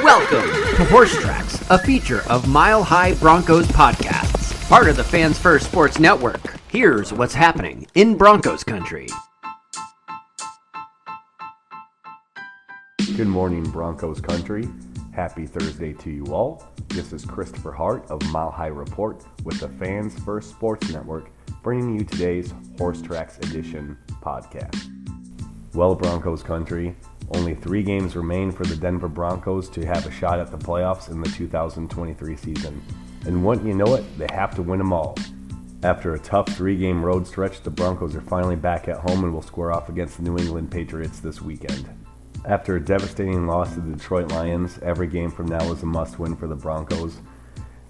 Welcome to Horse Tracks, a feature of Mile High Broncos podcasts, part of the Fans First Sports Network. Here's what's happening in Broncos country. Good morning, Broncos country. Happy Thursday to you all. This is Christopher Hart of Mile High Report with the Fans First Sports Network, bringing you today's Horse Tracks Edition podcast. Well, Broncos country, only three games remain for the Denver Broncos to have a shot at the playoffs in the 2023 season. And wouldn't you know it, they have to win them all. After a tough three game road stretch, the Broncos are finally back at home and will square off against the New England Patriots this weekend. After a devastating loss to the Detroit Lions, every game from now is a must win for the Broncos.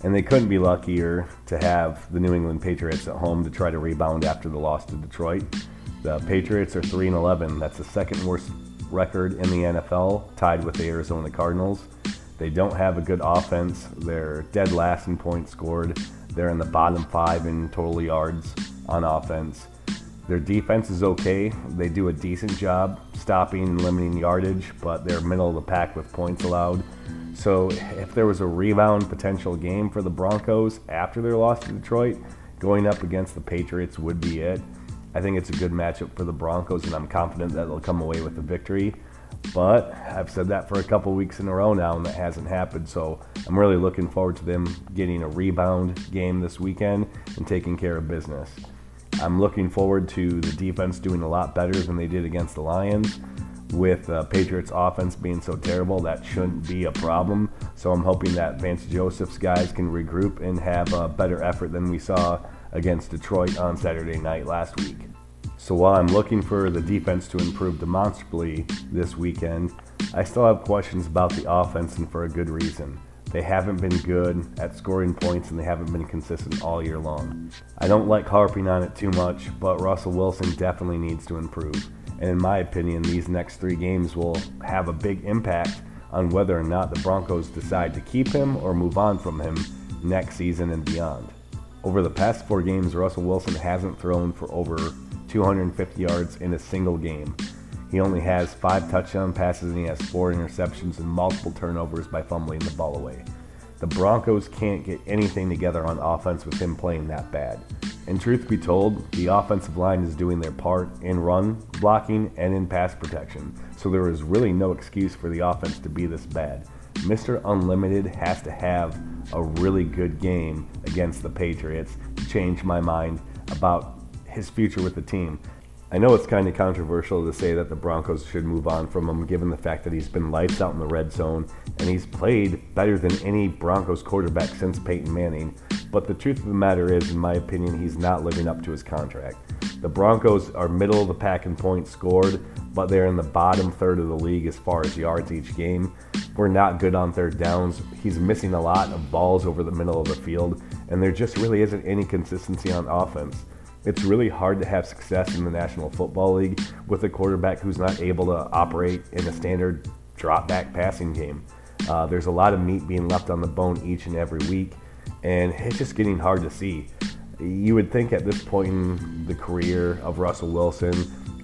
And they couldn't be luckier to have the New England Patriots at home to try to rebound after the loss to Detroit. The Patriots are 3 and 11. That's the second worst record in the NFL, tied with the Arizona Cardinals. They don't have a good offense. They're dead last in points scored. They're in the bottom five in total yards on offense. Their defense is okay. They do a decent job stopping and limiting yardage, but they're middle of the pack with points allowed. So if there was a rebound potential game for the Broncos after their loss to Detroit, going up against the Patriots would be it. I think it's a good matchup for the Broncos, and I'm confident that they'll come away with the victory. But I've said that for a couple weeks in a row now, and that hasn't happened. So I'm really looking forward to them getting a rebound game this weekend and taking care of business. I'm looking forward to the defense doing a lot better than they did against the Lions. With the Patriots' offense being so terrible, that shouldn't be a problem. So I'm hoping that Vance Joseph's guys can regroup and have a better effort than we saw against Detroit on Saturday night last week. So while I'm looking for the defense to improve demonstrably this weekend, I still have questions about the offense and for a good reason. They haven't been good at scoring points and they haven't been consistent all year long. I don't like harping on it too much, but Russell Wilson definitely needs to improve. And in my opinion, these next three games will have a big impact on whether or not the Broncos decide to keep him or move on from him next season and beyond. Over the past four games, Russell Wilson hasn't thrown for over 250 yards in a single game. He only has five touchdown passes and he has four interceptions and multiple turnovers by fumbling the ball away. The Broncos can't get anything together on offense with him playing that bad. And truth be told, the offensive line is doing their part in run blocking and in pass protection, so there is really no excuse for the offense to be this bad. Mr. Unlimited has to have a really good game against the Patriots to change my mind about his future with the team. I know it's kind of controversial to say that the Broncos should move on from him given the fact that he's been lights out in the red zone and he's played better than any Broncos quarterback since Peyton Manning. But the truth of the matter is, in my opinion, he's not living up to his contract. The Broncos are middle of the pack in points scored, but they're in the bottom third of the league as far as yards each game. We're not good on third downs. He's missing a lot of balls over the middle of the field, and there just really isn't any consistency on offense. It's really hard to have success in the National Football League with a quarterback who's not able to operate in a standard drop back passing game. Uh, there's a lot of meat being left on the bone each and every week, and it's just getting hard to see. You would think at this point in the career of Russell Wilson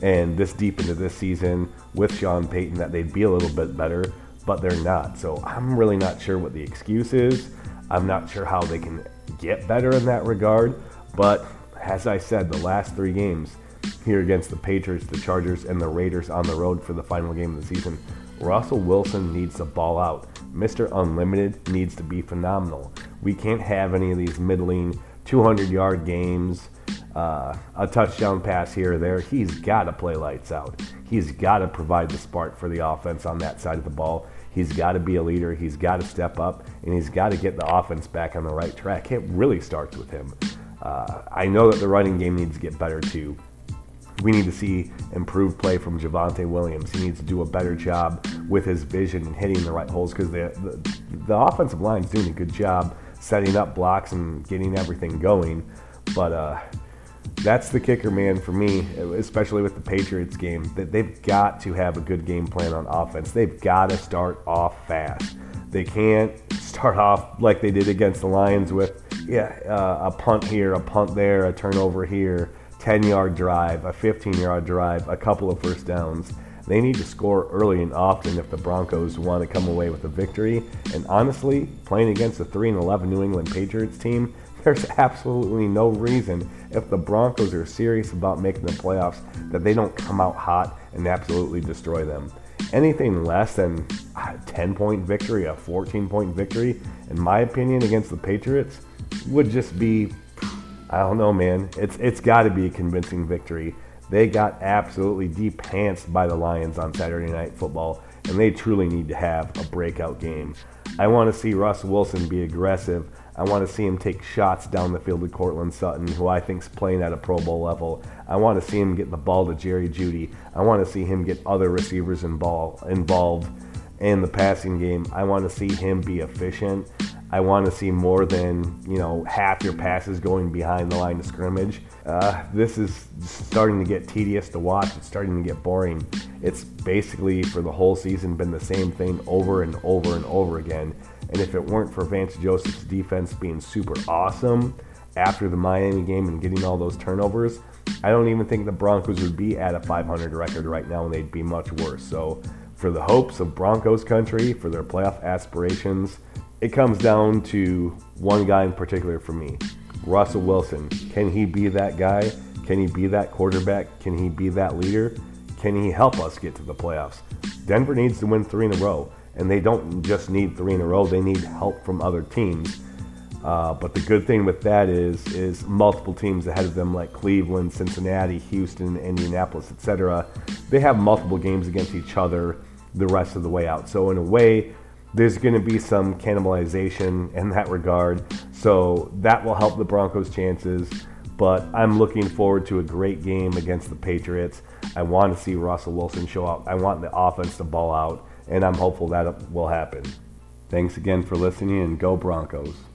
and this deep into this season with Sean Payton that they'd be a little bit better, but they're not. So I'm really not sure what the excuse is. I'm not sure how they can get better in that regard, but as I said, the last three games here against the Patriots, the Chargers, and the Raiders on the road for the final game of the season, Russell Wilson needs to ball out. Mr. Unlimited needs to be phenomenal. We can't have any of these middling 200 yard games, uh, a touchdown pass here or there. He's got to play lights out. He's got to provide the spark for the offense on that side of the ball. He's got to be a leader. He's got to step up, and he's got to get the offense back on the right track. It really starts with him. Uh, I know that the running game needs to get better too. We need to see improved play from Javonte Williams. He needs to do a better job with his vision and hitting the right holes because the, the, the offensive line is doing a good job setting up blocks and getting everything going. But uh, that's the kicker, man, for me, especially with the Patriots game. That they've got to have a good game plan on offense. They've got to start off fast. They can't start off like they did against the Lions with yeah uh, a punt here, a punt there, a turnover here, 10 yard drive, a 15 yard drive, a couple of first downs. They need to score early and often if the Broncos want to come away with a victory. And honestly, playing against a 3 and 11 New England Patriots team, there's absolutely no reason if the Broncos are serious about making the playoffs that they don't come out hot and absolutely destroy them. Anything less than a 10 point victory, a 14 point victory, in my opinion, against the Patriots would just be, I don't know, man. It's it's got to be a convincing victory. They got absolutely depantsed by the Lions on Saturday Night Football, and they truly need to have a breakout game. I want to see Russ Wilson be aggressive. I want to see him take shots down the field with Courtland Sutton, who I think is playing at a Pro Bowl level. I want to see him get the ball to Jerry Jeudy. I want to see him get other receivers involved in the passing game. I want to see him be efficient. I want to see more than you know half your passes going behind the line of scrimmage. Uh, this is starting to get tedious to watch. It's starting to get boring. It's basically for the whole season been the same thing over and over and over again. And if it weren't for Vance Joseph's defense being super awesome after the Miami game and getting all those turnovers, I don't even think the Broncos would be at a 500 record right now and they'd be much worse. So, for the hopes of Broncos country, for their playoff aspirations, it comes down to one guy in particular for me Russell Wilson. Can he be that guy? Can he be that quarterback? Can he be that leader? Can he help us get to the playoffs? Denver needs to win three in a row and they don't just need three in a row; they need help from other teams. Uh, but the good thing with that is is multiple teams ahead of them, like Cleveland, Cincinnati, Houston, Indianapolis, etc. They have multiple games against each other the rest of the way out. So in a way, there's going to be some cannibalization in that regard. So that will help the Broncos' chances. But I'm looking forward to a great game against the Patriots. I want to see Russell Wilson show up. I want the offense to ball out and I'm hopeful that will happen. Thanks again for listening and go Broncos.